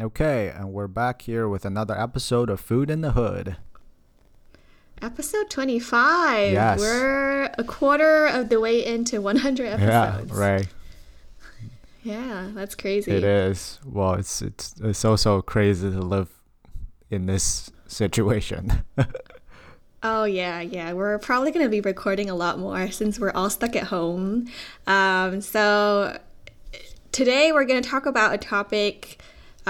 Okay, and we're back here with another episode of Food in the Hood. Episode 25. Yes. We're a quarter of the way into 100 episodes. Yeah, right. Yeah, that's crazy. It is. Well, it's it's it's also crazy to live in this situation. Oh, yeah, yeah. We're probably going to be recording a lot more since we're all stuck at home. Um, so, today we're going to talk about a topic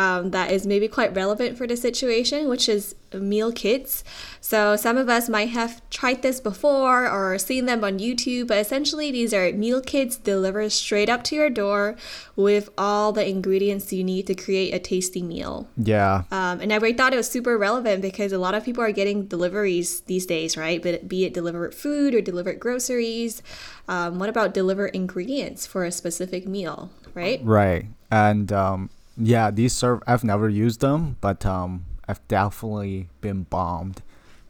um, that is maybe quite relevant for the situation, which is meal kits. So, some of us might have tried this before or seen them on YouTube, but essentially, these are meal kits delivered straight up to your door with all the ingredients you need to create a tasty meal. yeah. Um, and I really thought it was super relevant because a lot of people are getting deliveries these days, right? But be it delivered food or delivered groceries. Um, what about delivered ingredients for a specific meal, right? Right. And um yeah, these serve I've never used them, but um I've definitely been bombed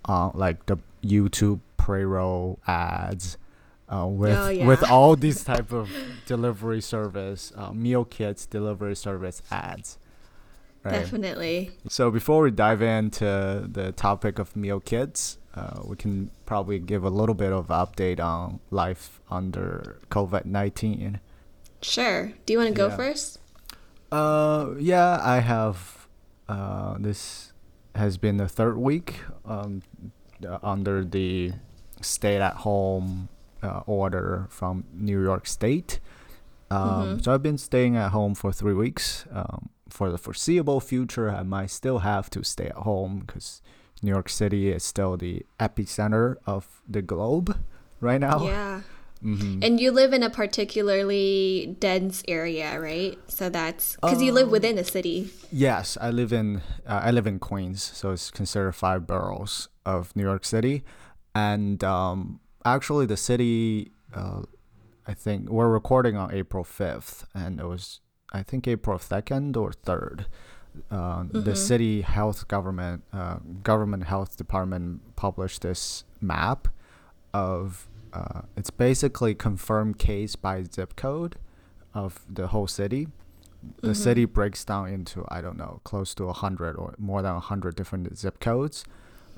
uh like the YouTube pre-roll ads uh, with Oh, yeah. with all these type of delivery service uh, meal kits delivery service ads. Right. Definitely. So before we dive into the topic of meal kits, uh, we can probably give a little bit of update on life under COVID nineteen. Sure. Do you want to go Yeah. first? Uh, yeah, I have. Uh, this has been the third week um, under the stay-at-home uh, order from New York State. Um, Mhm. So I've been staying at home for three weeks. Um, for the foreseeable future, I might still have to stay at home because New York City is still the epicenter of the globe right now. Yeah. Hmm And you live in a particularly dense area, right? So that's because you live within a city. Yes, I live in uh, I live in Queens, so it's considered five boroughs of New York City, and um, actually the city, uh, I think we're recording on April fifth, and it was I think April second or third. Uh, The city health government uh, government health department published this map of uh, it's basically confirmed case by zip code of the whole city the city breaks down into I don't know close to a hundred or more than a hundred different zip codes,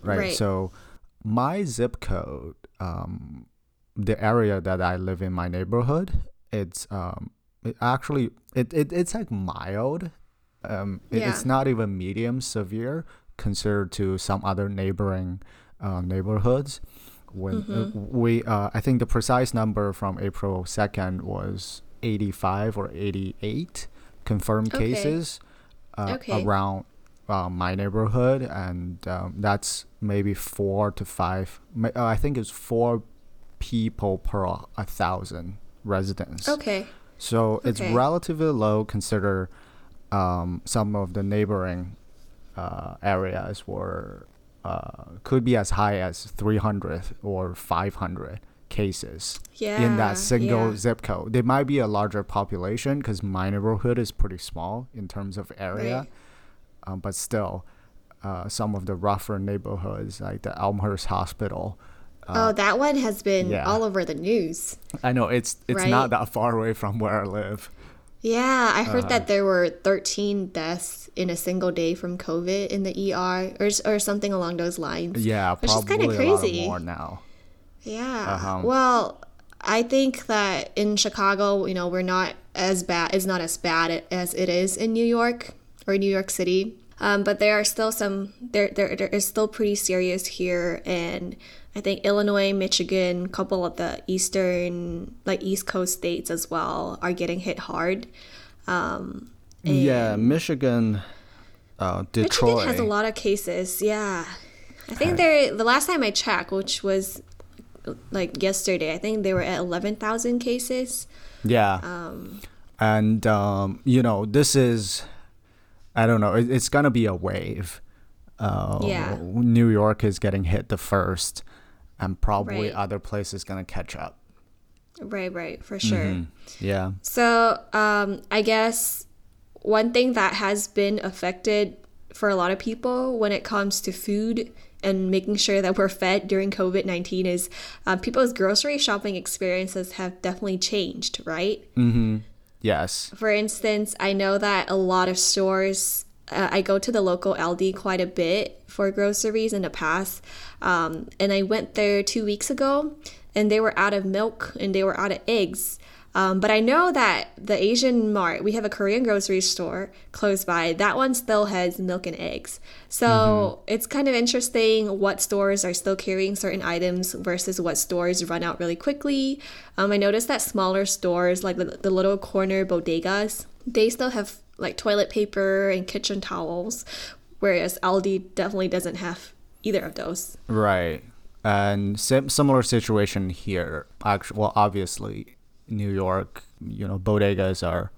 right? Right. So my zip code, um, the area that I live in, my neighborhood, it's um, it actually it, it it's like mild, um, it- it's not even medium severe compared to some other neighboring uh, neighborhoods. When uh, we, uh, I think the precise number from April second was eighty five or eighty eight confirmed Okay. cases uh, Okay. around uh, my neighborhood, and um, that's maybe four to five. Uh, I think it's four people per a, thousand residents. Okay. So it's Okay. relatively low consider um, some of the neighboring uh, areas were uh, could be as high as 300 or 500 cases Yeah. in that single yeah. zip code. There might be a larger population because my neighborhood is pretty small in terms of area, Right. um, but still, uh, some of the rougher neighborhoods like the Elmhurst Hospital. oh, that one has been yeah. all over the news. I know it's it's Right. not that far away from where I live. Yeah, I Uh-huh. heard that there were 13 deaths in a single day from COVID in the ER or, or something along those lines. Yeah, Which is probably kinda crazy. more now. Yeah. Uh-huh. Well, I think that in Chicago, you know, we're not as bad. It's not as bad as it is in New York or New York City. Um, but there are still some. There, there, there is still pretty serious here, and I think Illinois, Michigan, couple of the eastern, like East Coast states as well, are getting hit hard. Um, Yeah, Michigan, uh, Detroit. Michigan has a lot of cases. Yeah, I think they're the last time I checked, which was like yesterday. I think they were at eleven thousand cases. Yeah. Um, and um, you know, this is, I don't know, it, it's gonna be a wave. Uh, Yeah. New York is getting hit the first, and probably Right. other places gonna catch up. Right, right, for sure. Mhm. Yeah. So, um, I guess one thing that has been affected for a lot of people when it comes to food and making sure that we're fed during COVID 19 is um, people's grocery shopping experiences have definitely changed, right? Mm-hmm. Yes. For instance, I know that a lot of stores uh, I go to the local Aldi quite a bit for groceries in the past. Um, and I went there two weeks ago and they were out of milk and they were out of eggs. Um, but I know that the Asian Mart, we have a Korean grocery store close by. That one still has milk and eggs. So mm-hmm. it's kind of interesting what stores are still carrying certain items versus what stores run out really quickly. Um, I noticed that smaller stores, like the, the little corner bodegas, they still have like toilet paper and kitchen towels, whereas Aldi definitely doesn't have either of those. Right. And sim- similar situation here. Actually, well, obviously, New York, you know, bodegas are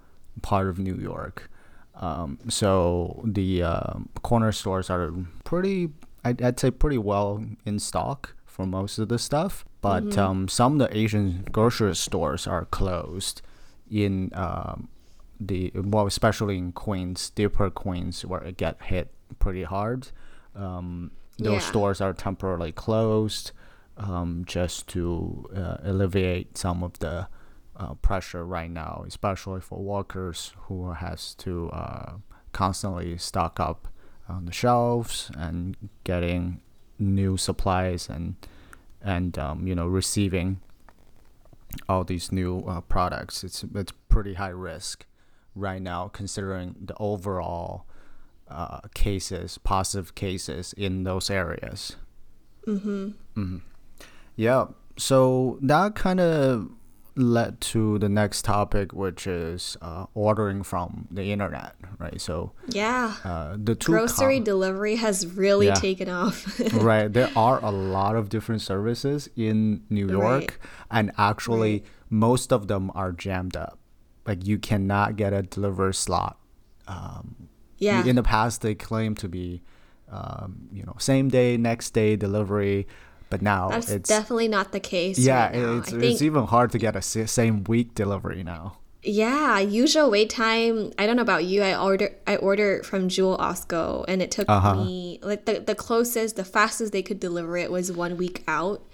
part of New York. Um, so the uh, corner stores are pretty, I'd, I'd, say, pretty well in stock for most of the stuff. But mm-hmm. um, some of the Asian grocery stores are closed in um, the well, especially in Queens, deeper Queens, where it get hit pretty hard. Um, those yeah. stores are temporarily closed um, just to uh, alleviate some of the uh, pressure right now, especially for workers who has to uh, constantly stock up on the shelves and getting new supplies and and um, you know receiving all these new uh, products. It's it's pretty high risk right now, considering the overall uh, cases, positive cases in those areas. Mm-hmm. Mm-hmm. Yeah. So that kind of led to the next topic, which is uh, ordering from the internet, right? So yeah, uh, the grocery delivery has really yeah. taken off. right, there are a lot of different services in New York, right. and actually, right. most of them are jammed up like you cannot get a delivery slot. Um, yeah. In the past, they claim to be, um, you know, same day, next day delivery, but now that's it's definitely not the case. Yeah, right it's, it's even hard to get a same week delivery now. Yeah, usual wait time. I don't know about you. I order I ordered from Jewel Osco, and it took uh-huh. me like the the closest, the fastest they could deliver it was one week out.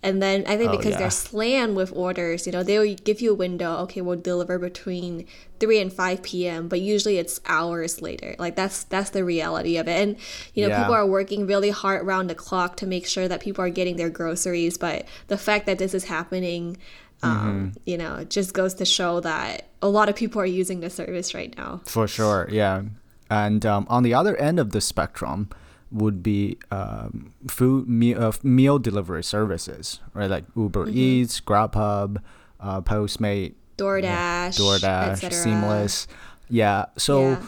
And then I think oh, because yeah. they're slammed with orders, you know, they'll give you a window. Okay, we'll deliver between three and five p.m. But usually it's hours later. Like that's that's the reality of it. And you know, yeah. people are working really hard around the clock to make sure that people are getting their groceries. But the fact that this is happening, um, mm-hmm. you know, just goes to show that a lot of people are using the service right now. For sure, yeah. And um, on the other end of the spectrum would be um, food meal, uh, meal delivery services, right? Like Uber mm-hmm. Eats, Grubhub, uh, Postmate, DoorDash, DoorDash, Seamless. Yeah. So. Yeah.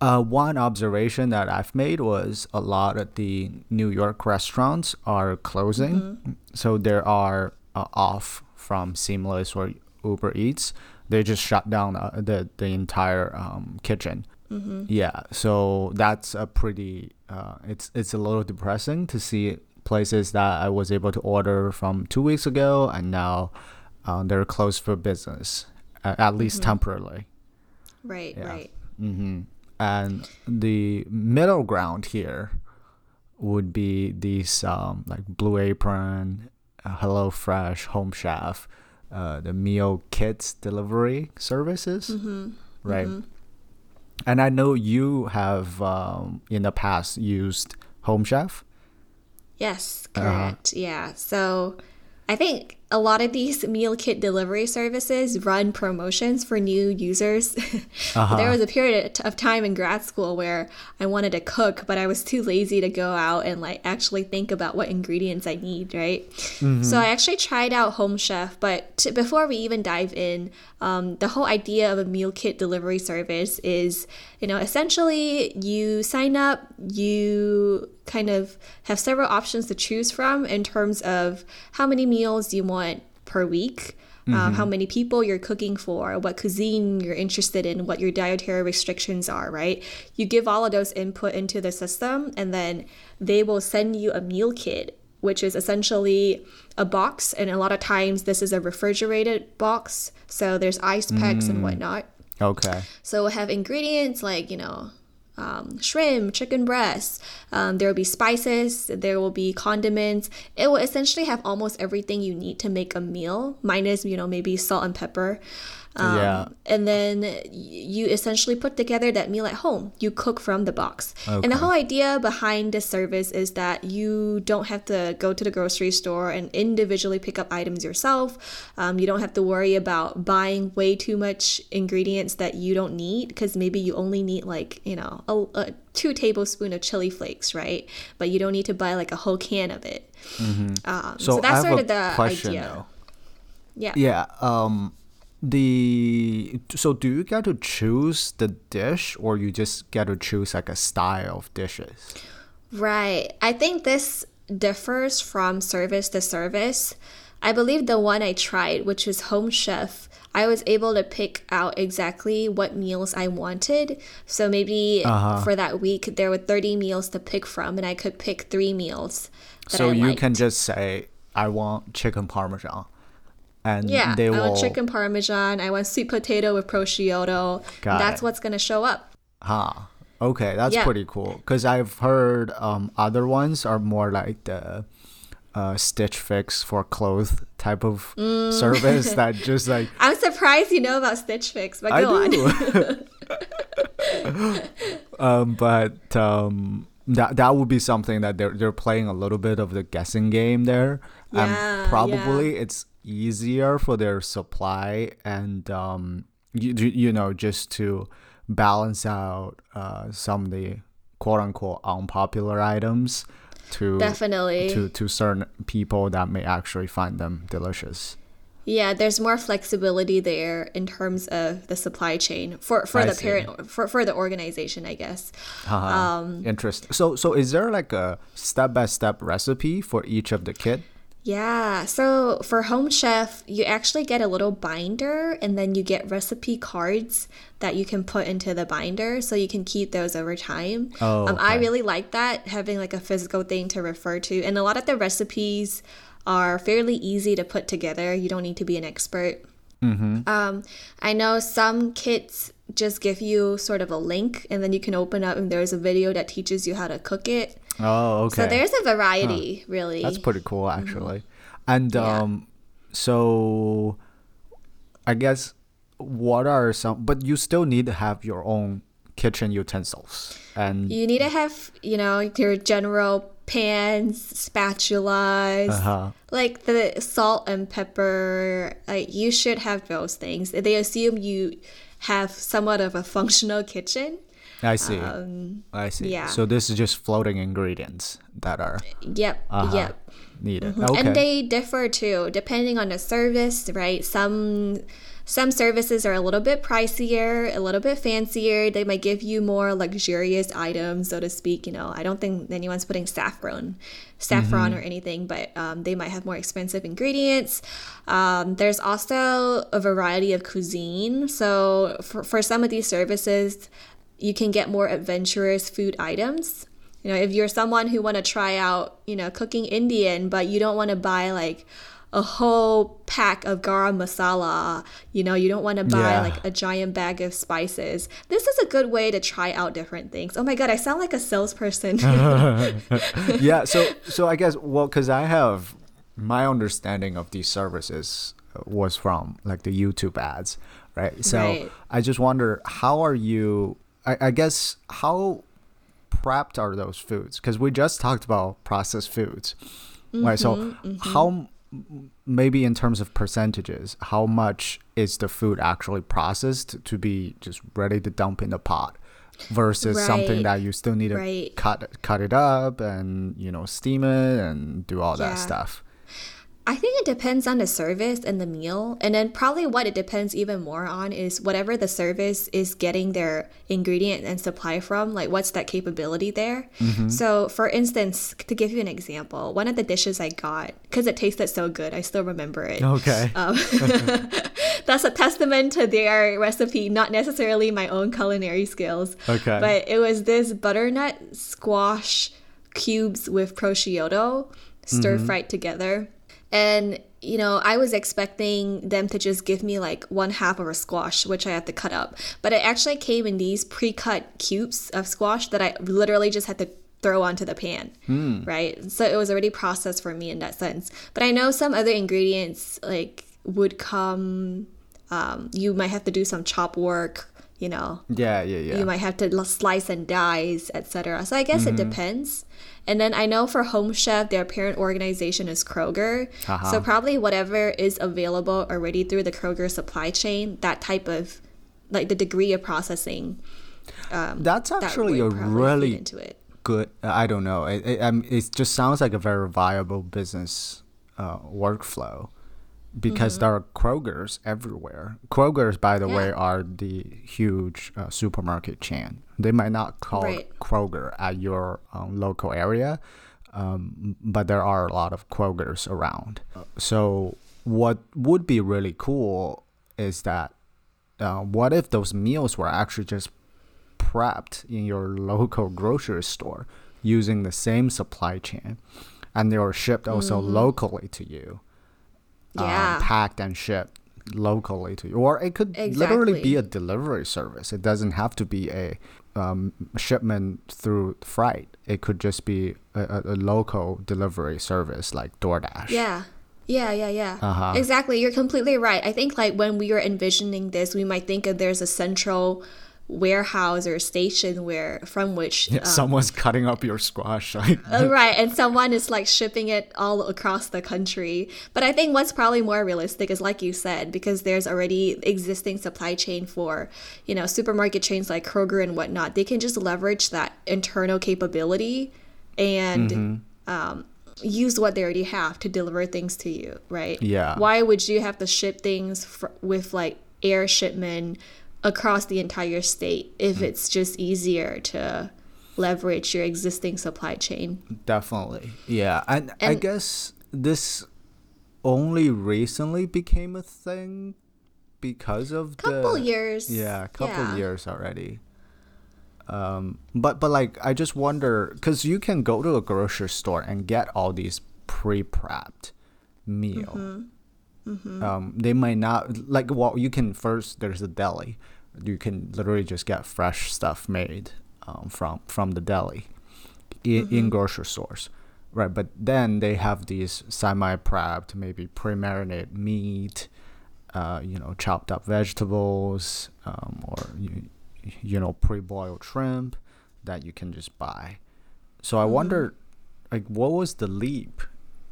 Uh, one observation that I've made was a lot of the New York restaurants are closing, mm-hmm. so there are uh, off from Seamless or Uber Eats. They just shut down uh, the the entire um, kitchen. Mm-hmm. Yeah, so that's a pretty. Uh, it's it's a little depressing to see places that I was able to order from two weeks ago and now uh, they're closed for business, at, at least mm-hmm. temporarily. Right. Yeah. Right. Mm-hmm. And the middle ground here would be these um, like Blue Apron, uh, Hello Fresh, Home Chef, uh, the meal kits delivery services, mm-hmm. right? And I know you have um, in the past used Home Chef. Yes, uh-huh. correct. Uh-huh. Yeah. So I think a lot of these meal kit delivery services run promotions for new users. Uh-huh. there was a period of time in grad school where I wanted to cook, but I was too lazy to go out and like actually think about what ingredients I need, right? Mm-hmm. So I actually tried out Home Chef, but t- before we even dive in, um, the whole idea of a meal kit delivery service is, you know, essentially you sign up, you kind of have several options to choose from in terms of how many meals you want want per week. Mm-hmm. Um, how many people you're cooking for, what cuisine you're interested in, what your dietary restrictions are, right? You give all of those input into the system, and then they will send you a meal kit, which is essentially a box. And a lot of times, this is a refrigerated box, so there's ice packs mm. and whatnot. Okay. So we'll have ingredients like, you know, um, shrimp, chicken breast. Um, there will be spices, there will be condiments. It will essentially have almost everything you need to make a meal, minus, you know, maybe salt and pepper. Um, Yeah. And then you essentially put together that meal at home. You cook from the box. And the whole idea behind this service is that you don't have to go to the grocery store and individually pick up items yourself. Um, you don't have to worry about buying way too much ingredients that you don't need because maybe you only need like, you know, a, a two tablespoon of chili flakes, right? But you don't need to buy like a whole can of it. Um, so, Mm-hmm. So, that's sort of the question idea. though. Yeah. Yeah. Um, the so do you get to choose the dish, or you just get to choose like a style of dishes? Right. I think this differs from service to service. I believe the one I tried, which was Home Chef, I was able to pick out exactly what meals I wanted. So maybe Uh-huh. for that week, there were 30 meals to pick from, and I could pick three meals. That So I you liked. can just say, "I want chicken parmesan," and Yeah, they I will. want chicken parmesan. I want sweet potato with prosciutto. Got That's it. what's gonna show up. Huh. Okay, that's Yeah. pretty cool. Cause I've heard um other ones are more like the uh, Stitch Fix for clothes type of Mm. service that just like I'm surprised you know about Stitch Fix, but I go on. um, but um, that that would be something that they're they're playing a little bit of the guessing game there, Yeah, and probably it's easier for their supply and um, you you know just to balance out uh, some of the quote unquote unpopular items to Definitely. to to certain people that may actually find them delicious. Yeah, there's more flexibility there in terms of the supply chain for for I the see. parent for, for the organization, I guess. Haha. Um, Interesting. So, so is there like a step-by-step recipe for each of the kit? Yeah, so for Home Chef, you actually get a little binder and then you get recipe cards that you can put into the binder so you can keep those over time. Oh, um, I really like that, having like a physical thing to refer to. And a lot of the recipes are fairly easy to put together. You don't need to be an expert. Mm-hmm. Um, I know some kits just give you sort of a link and then you can open up and there's a video that teaches you how to cook it. Oh, okay. So there's a variety, really. That's pretty cool, actually. And Mm-hmm. Yeah. um, so I guess what are some? But you still need to have your own kitchen utensils, and You need to have, you know, your general pans, spatulas, uh-huh. like the salt and pepper. Like you should have those things. They assume you have somewhat of a functional kitchen. I see. I see. Um, yeah. So this is just floating ingredients that are Yep, uh-huh, yep. needed. Mhm. Okay. And they differ too, depending on the service, right? Some some services are a little bit pricier, a little bit fancier. They might give you more luxurious items, so to speak. You know, I don't think anyone's putting saffron, saffron Mm-hmm. or anything, but um, they might have more expensive ingredients. Um, there's also a variety of cuisine. So for, for some of these services, you can get more adventurous food items. You know, if you're someone who want to try out, you know, cooking Indian, but you don't want to buy like a whole pack of garam masala, you know, you don't want to buy Yeah. like a giant bag of spices. This is a good way to try out different things. Oh my god, I sound like a salesperson. yeah so so i guess well because i have my understanding of these services uh, was from like the youtube ads right so Right. i just wonder how are you i, I guess how prepped are those foods? Because we just talked about processed foods right? So Mm-hmm, how maybe in terms of percentages how much is the food actually processed to be just ready to dump in the pot versus something that you still need to Right. cut cut it up and you know steam it and do all that stuff I think it depends on the service and the meal. And then probably what it depends even more on is whatever the service is getting their ingredient and supply from, like what's that capability there. So, for instance, to give you an example, one of the dishes I got, because it tasted so good, I still remember it. okay Um, that's a testament to their recipe, not necessarily my own culinary skills. Okay. But it was this butternut squash cubes with prosciutto stir fried together. And, you know, I was expecting them to just give me like one half of a squash, which I have to cut up. But it actually came in these pre cut cubes of squash that I literally just had to throw onto the pan. Right. So it was already processed for me in that sense. But I know some other ingredients like would come um, you might have to do some chop work. You know, Yeah, yeah, yeah. you might have to slice and dice, etc. So I guess it depends. And then I know for Home Chef, their parent organization is Kroger. Uh-huh. So probably whatever is available already through the Kroger supply chain, that type of like the degree of processing. Um, That's actually would a really good. I don't know. It, it, um, it just sounds like a very viable business uh, workflow because there are Krogers everywhere. Krogers, by the way, Mm-hmm. Are the huge uh, supermarket chain. They might not call Right. it Kroger at your um, local area, um, but there are a lot of Krogers around. So, what would be really cool is that uh, what if those meals were actually just prepped in your local grocery store using the same supply chain and they were shipped also locally to you um, Mm-hmm. Yeah. packed and shipped locally to you or it could literally be a delivery service it doesn't have to be a um, shipment through freight it could just be a, a, local delivery service like DoorDash Yeah. Yeah, yeah, yeah. Uh-huh. Exactly. You're completely right. I think like when we were envisioning this, we might think of there's a central warehouse or station where from which Yeah, um, someone's cutting up your squash like Uh, right, and someone is like shipping it all across the country. But I think what's probably more realistic is like you said, because there's already existing supply chain for, you know, supermarket chains like Kroger and whatnot. They can just leverage that internal capability and Mm-hmm. um, use what they already have to deliver things to you, right? Yeah. Why would you have to ship things fr- with like air shipment across the entire state if Mm. it's just easier to leverage your existing supply chain? Definitely. Yeah. And, I guess this only recently became a thing because of the Couple the years. Yeah, a couple yeah. years already. Um but but like I just wonder cuz you can go to a grocery store and get all these pre-prepped meal. Mm-hmm. Um they might not like well you can first there's a deli. You can literally just get fresh stuff made um, from from the deli in, Mm-hmm. in grocery stores, right? But then they have these semi-prepped, maybe pre-marinated meat, uh, you know, chopped up vegetables, um, or you, you know, pre-boiled shrimp that you can just buy. So I wonder, like, what was the leap?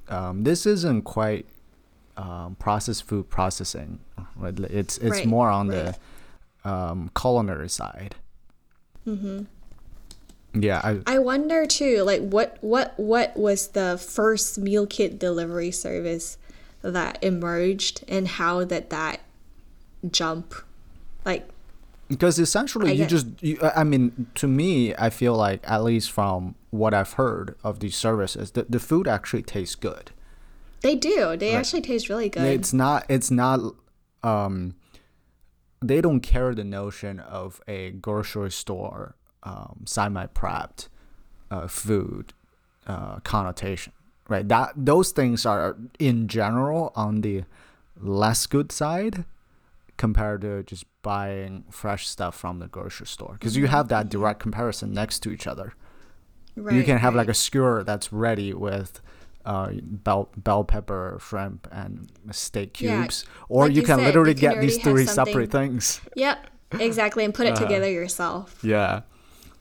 Um, this isn't quite um, processed food processing. Right? It's it's Right, more on right. the um, culinary side. Mm-hmm. Yeah, I, I wonder too, like what what what was the first meal kit delivery service that emerged, and how did that jump? Like, because essentially I you get- just you, I I mean to me I feel like at least from what I've heard of these services the, the food actually tastes good. they do. They actually taste really good. It's not it's not um they don't carry the notion of a grocery store um, semi-prepped uh, food uh, connotation, right? That those things are in general on the less good side compared to just buying fresh stuff from the grocery store because you have that direct comparison next to each other. right, you can have like a skewer that's ready with uh, bell bell pepper, shrimp, and steak Yeah, cubes, or like you you can said, literally you can get these three separate things. Yep, exactly, and put it together yourself. Yeah,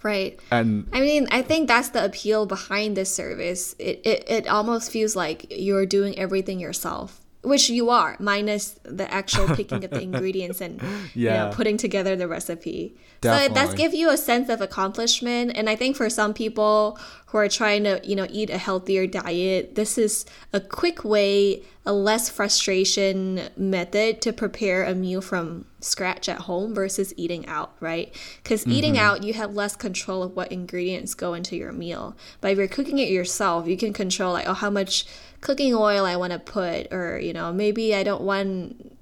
Right. and I mean, I think that's the appeal behind this service. It, it, it almost feels like you're doing everything yourself, which you are, minus the actual picking up the ingredients and you Yeah. know, putting together the recipe. So it does give you a sense of accomplishment. And I think for some people who are trying to, you know, eat a healthier diet, this is a quick way, a less frustration method to prepare a meal from scratch at home versus eating out, right? Because eating mm-hmm. out, you have less control of what ingredients go into your meal. But if you're cooking it yourself, you can control like, oh, how much cooking oil I want to put, or you know, maybe I don't want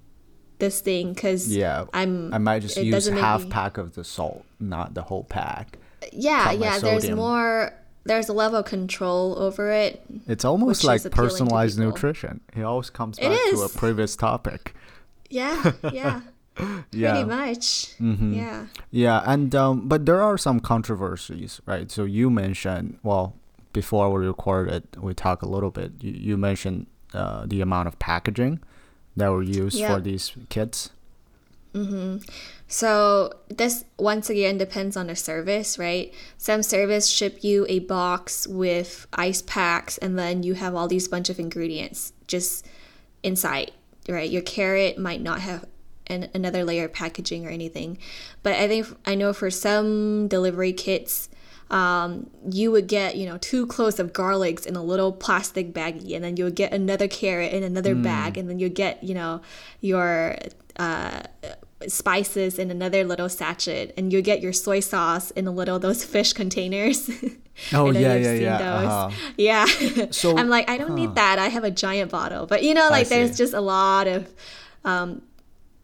this thing because yeah, I'm. I might just use half me- pack of the salt, not the whole pack. Yeah, yeah. There's more. There's a level of control over it. It's almost like is appealing to personalized nutrition. It always comes back to a previous topic. Yeah, yeah. Yeah. Pretty much. Yeah. Yeah, and um, but there are some controversies, right? So you mentioned, well, before we recorded, we talked a little bit. You, you mentioned uh, the amount of packaging that were used Yeah. for these kits. So this once again depends on the service, right? Some service ship you a box with ice packs and then you have all these bunch of ingredients just inside, right? Your carrot might not have an, another layer of packaging or anything. But I think I know for some delivery kits um, you would get you know two cloves of garlics in a little plastic baggie and then you would get another carrot in another bag and then you get you know your uh, spices in another little sachet and you get your soy sauce in a little those fish containers. Oh, yeah, yeah, yeah, uh-huh. yeah. So- i'm like i don't need that. I have a giant bottle. But you know like there's just a lot of um,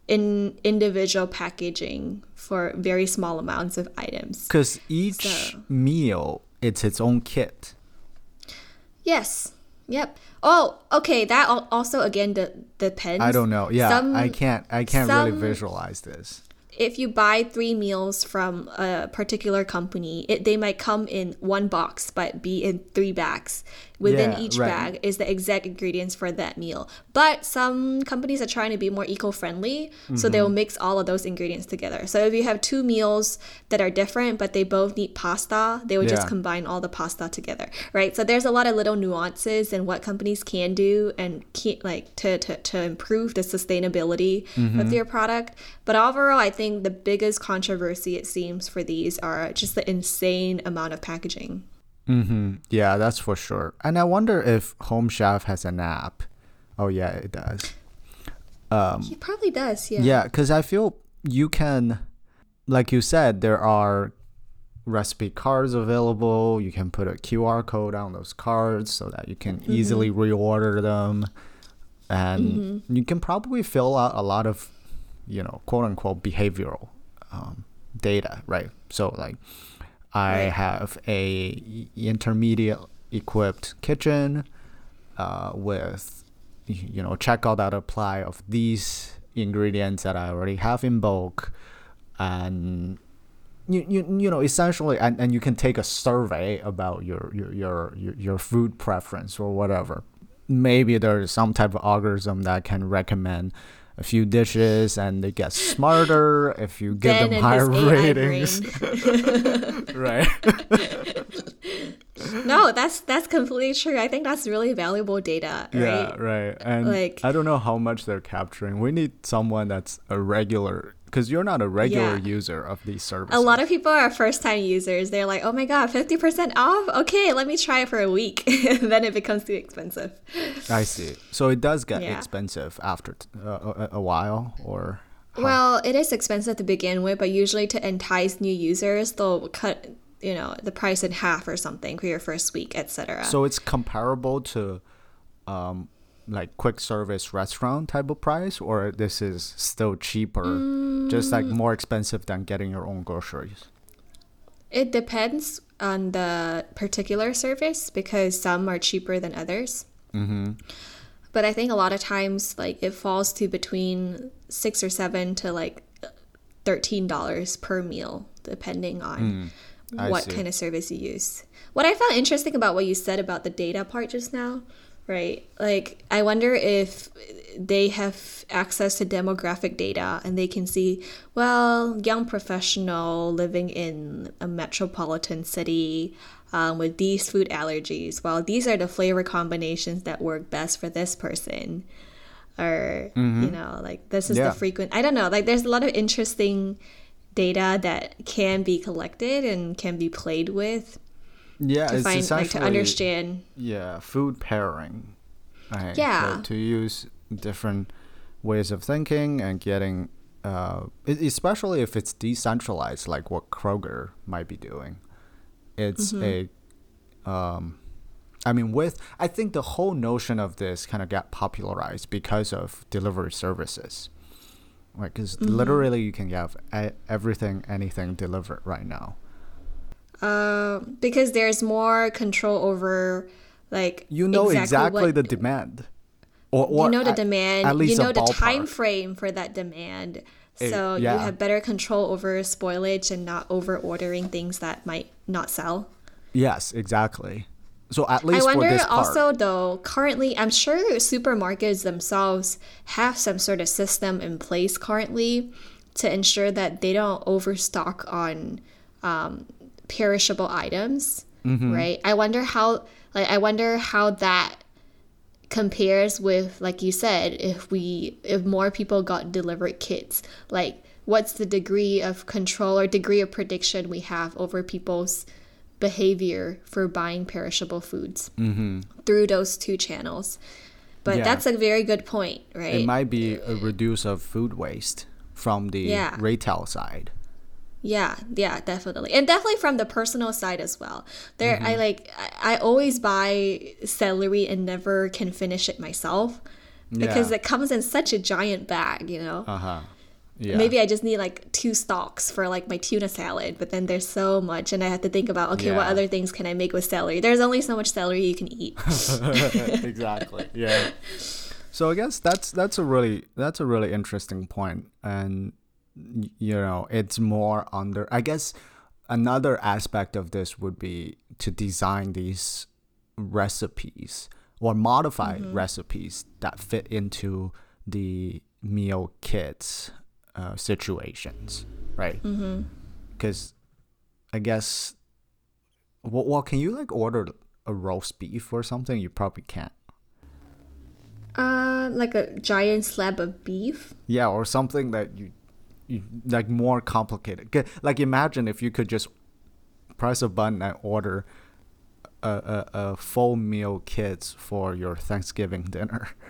in individual packaging for very small amounts of items Because each So- meal, it's its own kit. yes yep oh okay that also again de- depends I don't know. Yeah, Some- I can't. I can't really visualize this. if you buy three meals from a particular company, it, they might come in one box but be in three bags. Within Yeah, each right. bag is the exact ingredients for that meal. But some companies are trying to be more eco-friendly, so they will Mm-hmm. mix all of those ingredients together. So if you have two meals that are different but they both need pasta, they would just combine all the pasta together, right? So there's a lot of little nuances in what companies can do and can, like to, to, to improve the sustainability Mm-hmm. of their product. But overall, I think the biggest controversy it seems for these are just the insane amount of packaging. Mm-hmm. Yeah, that's for sure. And I wonder if Home Chef has an app. Oh yeah, it does. Um, He probably does, yeah. Yeah, because I feel you can, like you said, there are recipe cards available. You can put a QR code on those cards so that you can easily reorder them. And you can probably fill out a lot of, you know, quote unquote behavioral um, data, right? So, like, I Right. have a intermediate equipped kitchen uh, with you know checkout that apply of these ingredients that I already have in bulk and you, you, you know essentially and, and you can take a survey about your your, your your your food preference or whatever maybe there's some type of algorithm that can recommend a few dishes and they get smarter if you give Ben them higher ratings. right no, that's that's completely true. I think that's really valuable data, right? Yeah, right. And Like- I don't know how much they're capturing. We need someone that's a regular, because you're not a regular Yeah. user of these services. A lot of people are first time users. They're like, oh my God, 50% off? Okay, let me try it for a week. then it becomes too expensive. I see. So it does get Yeah. expensive after t- uh, a, a while, or Well, it is expensive to begin with, but usually to entice new users, they'll cut, you know, the price in half or something for your first week, etc. so it's comparable to, um, like quick service restaurant type of price, or this is still cheaper, just like Mm. more expensive than getting your own groceries. it depends on the particular service because some are cheaper than others. Mm-hmm. But I think a lot of times, like, it falls to between six or seven to like $13 per meal, depending on I what see. kind of service you use. What I found interesting about what you said about the data part just now, right? Like, I wonder if they have access to demographic data and they can see, well, young professional living in a metropolitan city um, with these food allergies. Well, these are the flavor combinations that work best for this person. Or, you know, like this is Mm-hmm. Yeah. the frequent, I don't know, like there's a lot of interesting data that can be collected and can be played with Yeah, to it's find like to understand yeah food pairing right Yeah. to use different ways of thinking and getting uh, especially if it's decentralized like what kroger might be doing it's Mm-hmm. a um, i mean with i think the whole notion of this kind of got popularized because of delivery services right because Mm-hmm. literally you can have everything anything delivered right now uh, because there's more control over like you know exactly, what- the demand or, or you know the at- demand at least you know the time frame for that demand Eh, so yeah. you have better control over spoilage and not over ordering things that might not sell Yes, exactly. So at I least for wonder this part, also though currently I'm sure supermarkets themselves have some sort of system in place currently to ensure that they don't overstock on um, perishable items, right? I wonder how like I wonder how that compares with like you said if we if more people got delivered kits. Like what's the degree of control or degree of prediction we have over people's behavior for buying perishable foods through those two channels but Yeah. that's a very good point right It might be a reduce of food waste from the Yeah. retail side. Yeah, yeah, definitely, and definitely from the personal side as well. There, I like, I, always buy celery and never can finish it myself because it comes in such a giant bag, you know. Uh huh. Yeah. Maybe I just need like two stalks for like my tuna salad, but then there's so much, and I have to think about okay, what other things can I make with celery? There's only so much celery you can eat. exactly. Yeah. So I guess that's that's a really that's a really interesting point, and you know it's more under. I guess another aspect of this would be to design these recipes or modify mm-hmm. recipes that fit into the meal kits uh, situations, right? Because I guess well, well, can you like order a roast beef or something? You probably can't. uh, like a giant slab of beef. Yeah, or something that you, you like more complicated. Like imagine if you could just press a button and order a, a, a full meal kits for your Thanksgiving dinner.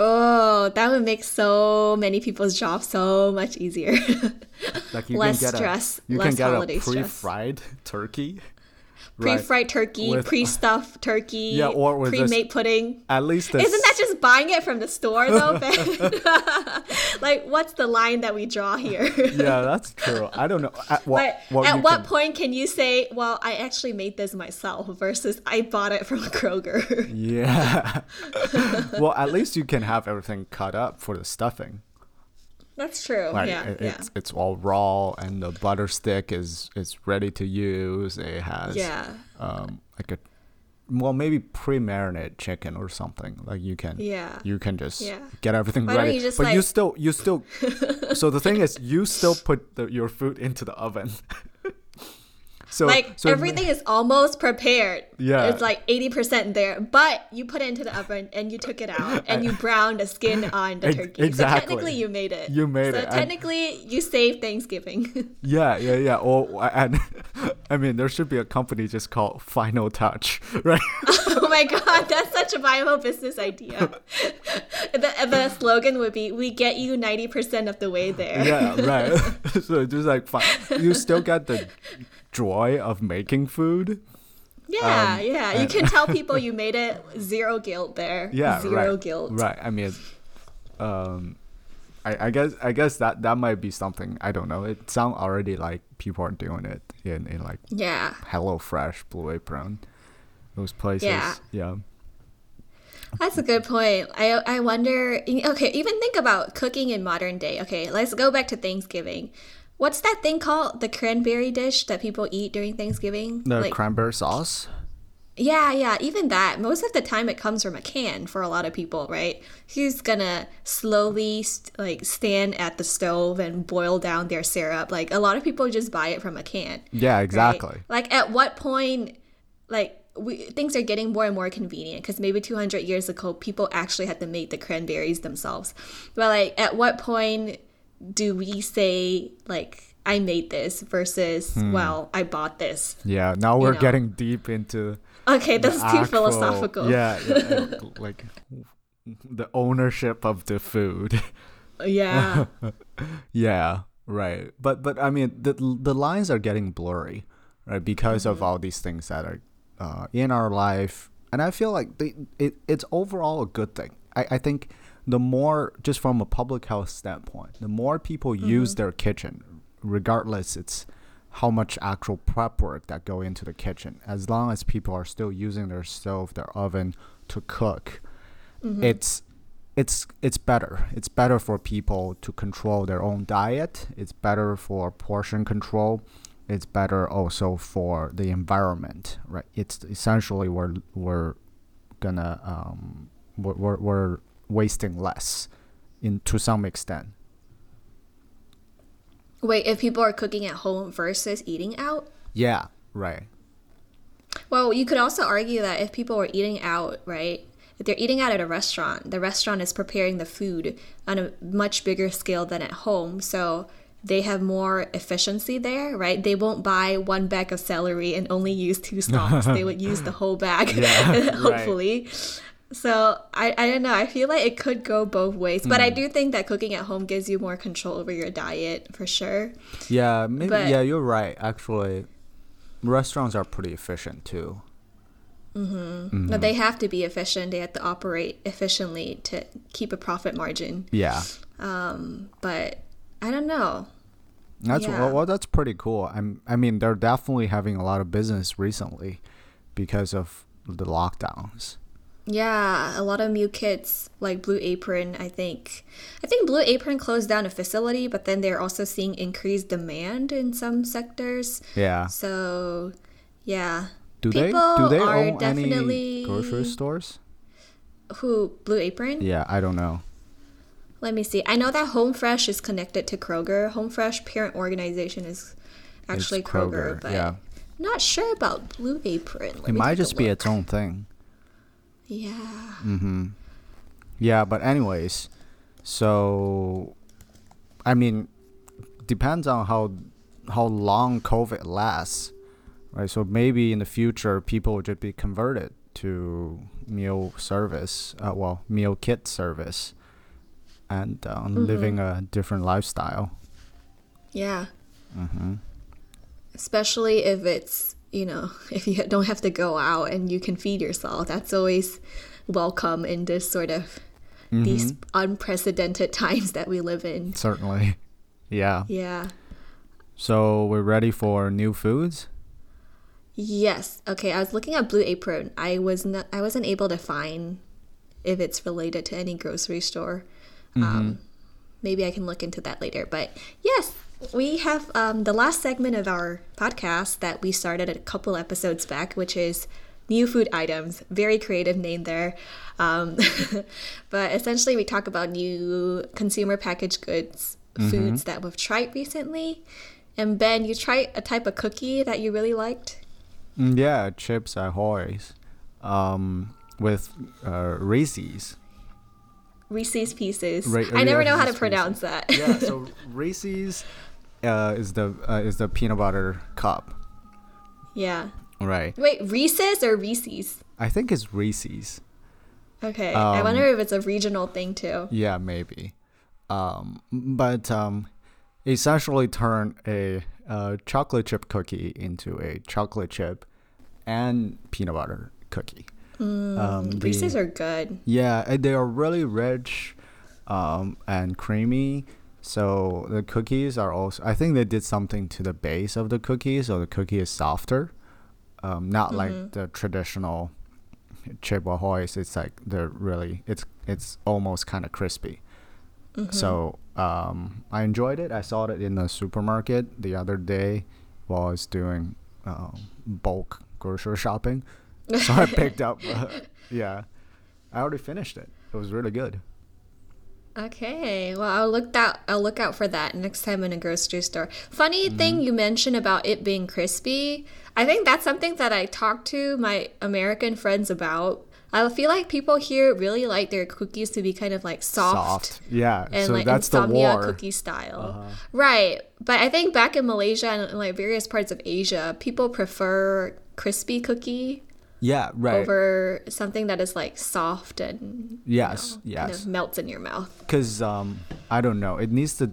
Oh, that would make so many people's jobs so much easier. Like you Less can get stress, a you less can get a holiday stress. Pre-fried turkey. right? turkey, With- pre-stuffed turkey, Yeah, or pre-made pudding. At least the Isn't that just buying it from the store though, Ben? like, what's the line that we draw here? yeah, that's true. I don't know. At what, what at what can- point can you say, "Well, I actually made this myself," versus "I bought it from Kroger"? Yeah. well, at least you can have everything cut up for the stuffing. That's true. Like yeah, it- yeah, it's it's all raw and the butter stick is is ready to use. It has yeah, um like a well maybe pre-marinated chicken or something. Like you can Yeah. you can just Yeah. get everything Why ready. you but you still you still so the thing is you still put the, your food into the oven. so like so everything is almost prepared. Yeah. it's like eighty percent there, but you put it into the oven and you took it out and you browned the skin on the turkey. exactly. So technically, you made it. You made so it, So technically, you saved Thanksgiving. Yeah, yeah, yeah. Or and I mean, there should be a company just called Final Touch, right? oh my god, that's such a viable business idea. the, the slogan would be "We get you ninety percent of the way there." yeah, right. so just like fine. you still get the joy of making food. Yeah, Um, yeah. You can tell people you made it. Zero guilt there. Yeah, Zero right. guilt. Right. I mean, um, I, I guess I guess that that might be something. I don't know. It sounds already like people are doing it in in like Yeah. Hello Fresh, Blue Apron, those places. Yeah. Yeah. That's a good point. I I wonder. Okay, even think about cooking in modern day. Okay, let's go back to Thanksgiving. What's that thing called? The cranberry dish that people eat during Thanksgiving? The like, cranberry sauce. yeah, yeah. Even that. Most of the time, it comes from a can for a lot of people, right? Who's gonna slowly st- like stand at the stove and boil down their syrup? Like a lot of people just buy it from a can. Yeah, right? exactly. Like at what point, like we things are getting more and more convenient because maybe 200 years ago people actually had to make the cranberries themselves. But like at what point do we say like I made this versus Hmm. well I bought this? Yeah. Now we're know. getting deep into Okay, this is too actual- philosophical. Yeah, yeah, like the ownership of the food. yeah, yeah, right. But but I mean the the lines are getting blurry, right? Because Mm-hmm. of all these things that are uh, in our life, and I feel like they, it it's overall a good thing. I I think the more just from a public health standpoint, the more people use Mm-hmm. their kitchen, regardless it's how much actual prep work that go into the kitchen as long as people are still using their stove their oven to cook Mm-hmm. it's it's it's better it's better for people to control their own diet it's better for portion control it's better also for the environment right it's essentially we're we're gonna um we're, we're, we're wasting less in to some extent Wait, if people are cooking at home versus eating out? Yeah, right. Well, you could also argue that if people were eating out, right? If they're eating out at a restaurant, the restaurant is preparing the food on a much bigger scale than at home. So they have more efficiency there, right? They won't buy one bag of celery and only use two stalks. they would use the whole bag, Yeah, hopefully. So I, I don't know. I feel like it could go both ways, but Hmm. I do think that cooking at home gives you more control over your diet for sure. Yeah, maybe. But- yeah, you're right. Actually, restaurants are pretty efficient too. Mm-hmm. But they have to be efficient. They have to operate efficiently to keep a profit margin. Yeah, Um, But I don't know. that's Yeah. well, well. That's pretty cool. I'm. I mean, they're definitely having a lot of business recently because of the lockdowns. Yeah, a lot of new kids like Blue Apron. I think, I think Blue Apron closed down a facility, but then they're also seeing increased demand in some sectors. Yeah. So, yeah. Do they do they are own definitely any grocery stores? Who Blue Apron? Yeah, I don't know. Let me see. I know that Home Chef is connected to Kroger. Home Chef parent organization is actually Kroger, Kroger, but yeah. not sure about Blue Apron. Let It might take a just be its own thing. Yeah. Yeah, but anyways, so I mean, depends on how how long COVID lasts, right? So maybe in the future, people will just be converted to meal service, uh, well, meal kit service, and um, living a different lifestyle. Yeah. hmm especially if it's you know if you don't have to go out and you can feed yourself that's always welcome in this sort of these unprecedented times that we live in. Certainly, yeah. yeah. So we're ready for new foods. yes. Okay i was looking at blue apron. I was not i wasn't able to find if it's related to any grocery store. Um, maybe i can look into that later but yes we have um, the last segment of our podcast that we started a couple episodes back which is new food items. Very creative name there. Um, but essentially we talk about new consumer packaged goods foods that we've tried recently. And ben you tried a type of cookie that you really liked? Mm, Yeah, Chips Ahoy's, um, with uh, Reese's. reese's pieces. Re- i never yeah, know how to Reese's pronounce that. Yeah, so Reese's uh, is the uh, is the peanut butter cup, yeah right? wait reese's or reese's I think it's Reese's. Okay. I Um, wonder if it's a regional thing too. Yeah, maybe. Um, but um, essentially turn a uh, chocolate chip cookie into a chocolate chip and peanut butter cookie. um, the- Reese's are good. Yeah, they are really rich um, and creamy. So the cookies are also. I think they did something to the base of the cookie, so the cookie is softer. Um, not like the traditional chip ahoy's. It's like they're really. It's it's almost kind of crispy. So um, I enjoyed it. I saw it in the supermarket the other day while I was doing um, bulk grocery shopping. So I picked up. Uh, yeah, I already finished it. It was really good. Okay. Well, I'll look out. I'll look out for that next time in a grocery store. Funny Mm-hmm. thing you mentioned about it being crispy. I think that's something that I talk to my American friends about. I feel like people here really like their cookies to be kind of like soft. Soft. Yeah. and so like that's the insomnia war. Uh-huh. cookie style. Right. But I think back in Malaysia and like various parts of Asia, people prefer crispy cookie Yeah. Right. over something that is like soft and you Yes, kind yes. of melts in your mouth. Because um, I don't know. It needs to.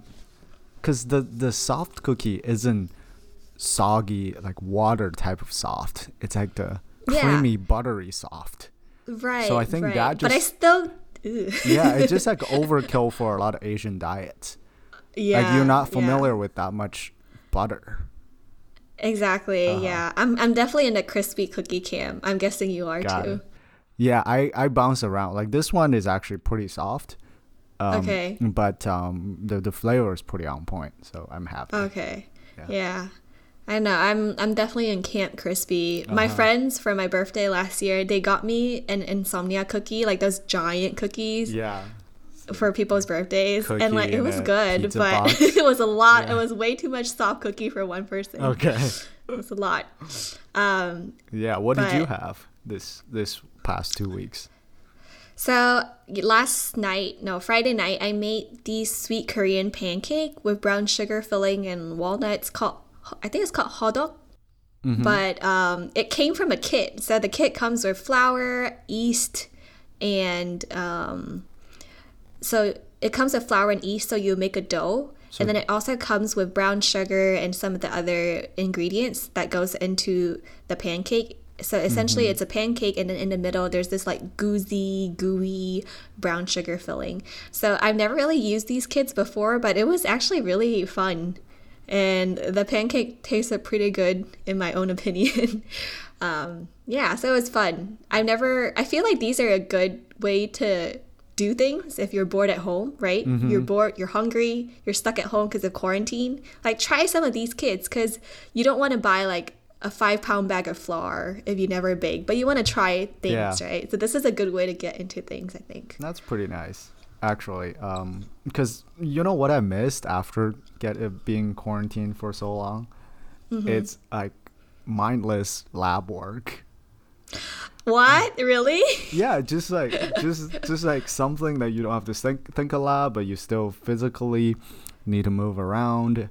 Because the the soft cookie isn't soggy like water type of soft. It's like the Yeah. creamy buttery soft. Right. So I think right. that But I still. Yeah, it's just like overkill for a lot of Asian diets. yeah. like you're not yeah. familiar with that much butter. Exactly. Uh-huh. Yeah. I'm. I'm definitely in the crispy cookie camp. I'm guessing you are Got too. it. Yeah, I I bounce around. Like this one is actually pretty soft. Um, Okay. But um, the the flavor is pretty on point, so I'm happy. Okay. Yeah. Yeah. I know. I'm I'm definitely in Camp Crispy. My Uh-huh. friends for my birthday last year, they got me an insomnia cookie, like those giant cookies. Yeah. For people's birthdays, Cookie and like it was good, but it was a lot. Yeah. It was way too much soft cookie for one person. Okay. It was a lot. Um, Yeah. What did you have this this past two weeks? So last night, no, Friday night, I made these sweet Korean pancake with brown sugar filling and walnuts. Called I think it's called hotteok, but um, it came from a kit. So the kit comes with flour, yeast, and um, so it comes with flour and yeast. So you make a dough, and then it also comes with brown sugar and some of the other ingredients that goes into the pancake. So essentially, it's a pancake, and then in the middle, there's this like goozy, gooey brown sugar filling. So I've never really used these kits before, but it was actually really fun. And the pancake tasted pretty good, in my own opinion. um, yeah, so it was fun. I've never, I feel like these are a good way to do things if you're bored at home, right? You're bored, you're hungry, you're stuck at home because of quarantine. Like, try some of these kits because you don't want to buy like a five pound bag of flour if you never bake, but you want to try things, Yeah. right? So, this is a good way to get into things, I think. That's pretty nice, actually. Um, because you know what I missed after get it being quarantined for so long? Mm-hmm. It's like mindless lab work. What? Really? Yeah, just like just just like something that you don't have to think think a lot, but you still physically need to move around.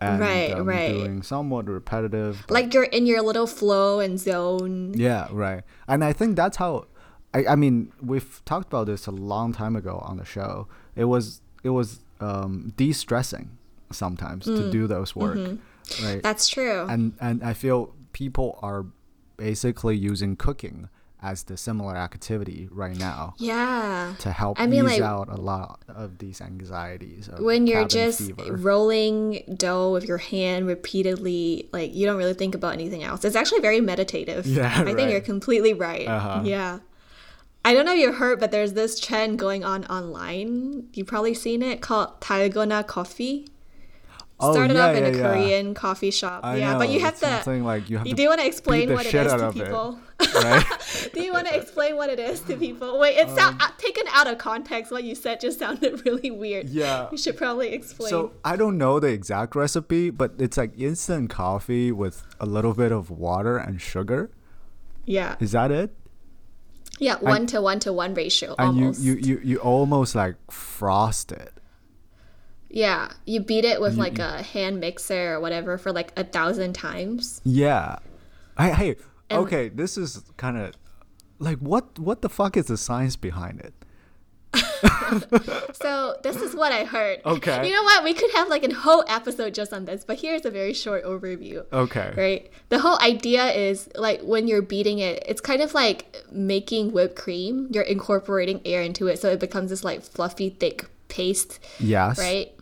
And, Right, um, right. Doing somewhat repetitive. like you're in your little flow and zone. Yeah, right. And I think that's how I, I mean, we've talked about this a long time ago on the show. It was it was um de-stressing sometimes Mm. to do those work. Mm-hmm. Right. That's true. and and I feel people are basically using cooking as the similar activity right now yeah. to help I mean, ease like, out a lot of these anxieties. Of when you're just fever. rolling dough with your hand repeatedly, like you don't really think about anything else. It's actually very meditative. Yeah, I think you're completely right. Uh-huh. Yeah. I don't know if you've heard, but there's this trend going on online. You've probably seen it called Dalgona Coffee. Oh, Started yeah, off in yeah, a yeah. Korean coffee shop. I yeah, know, but you have it's to. something like you have You to do want to explain what it is to of it. people. right? do you want to explain what it is to people? Wait, it's Um, uh, taken out of context. What you said just sounded really weird. Yeah. You should probably explain. So I don't know the exact recipe, but it's like instant coffee with a little bit of water and sugar. yeah. Is that it? Yeah, one to one to one ratio And almost. you, you, you, you almost like frost it. Yeah, you beat it with like a hand mixer or whatever for like a thousand times. Yeah. Hey, hey And- okay, this is kind of like what what the fuck is the science behind it? So this is what I heard. Okay. You know what? We could have like a whole episode just on this, but here's a very short overview. Okay. Right? The whole idea is like when you're beating it, it's kind of like making whipped cream. You're incorporating air into it so it becomes this like fluffy, thick paste, Yes. right?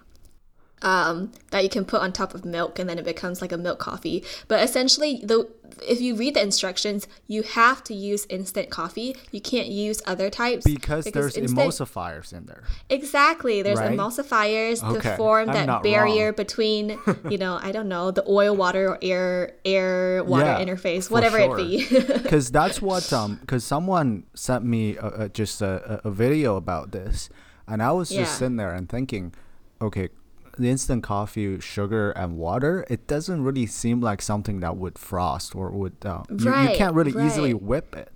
Um, that you can put on top of milk and then it becomes like a milk coffee. But essentially, the if you read the instructions, you have to use instant coffee. You can't use other types Because, there's instant- emulsifiers in there. Exactly. There's Right? emulsifiers Okay, to form I'm that barrier wrong. between, you know, I don't know, the oil, water, or air, air, water Yeah, interface, whatever sure. it be. because that's what um because someone sent me a, a, just a, a a video about this and i was just sitting there and thinking okay the instant coffee sugar and water it doesn't really seem like something that would frost or would uh, you, you can't really easily whip it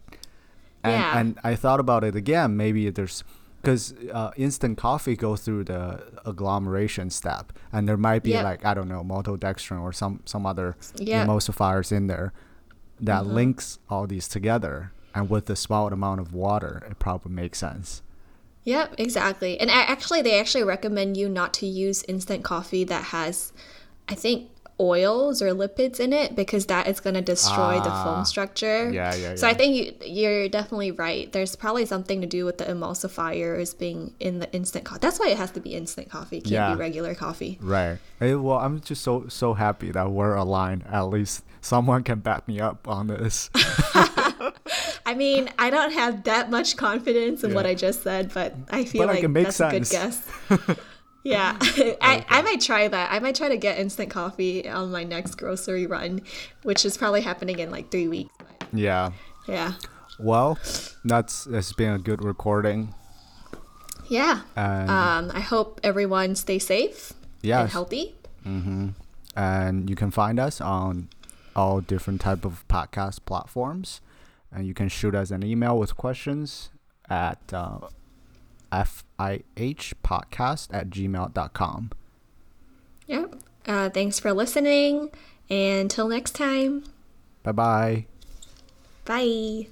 and Yeah. and i thought about it again maybe there's because uh, instant coffee goes through the agglomeration step and there might be Yep. like i don't know maltodextrin or some some other Yep. emulsifiers in there that Mm-hmm. links all these together and with the small amount of water it probably makes sense Yep, exactly. And actually, they actually recommend you not to use instant coffee that has, I think, oils or lipids in it because that is going to destroy the Ah, foam structure. yeah, yeah, So I think you, you're definitely right. There's probably something to do with the emulsifiers being in the instant coffee. That's why it has to be instant coffee. It can't Yeah. be regular coffee. right Eh, well i'm just so so happy that we're aligned at least someone can back me up on this I mean, I don't have that much confidence in what I just said, but I feel But, like, makes that's a good guess. yeah, I, I might try that. I might try to get instant coffee on my next grocery run, which is probably happening in like three weeks. But yeah yeah. well that's it's been a good recording Yeah. And Um, I hope everyone stays safe and yes, healthy. and you can find us on all different type of podcast platforms, and you can shoot us an email with questions at uh, fihpodcast at gmail.com. Yep. Uh, thanks for listening. And until next time, Bye bye. bye.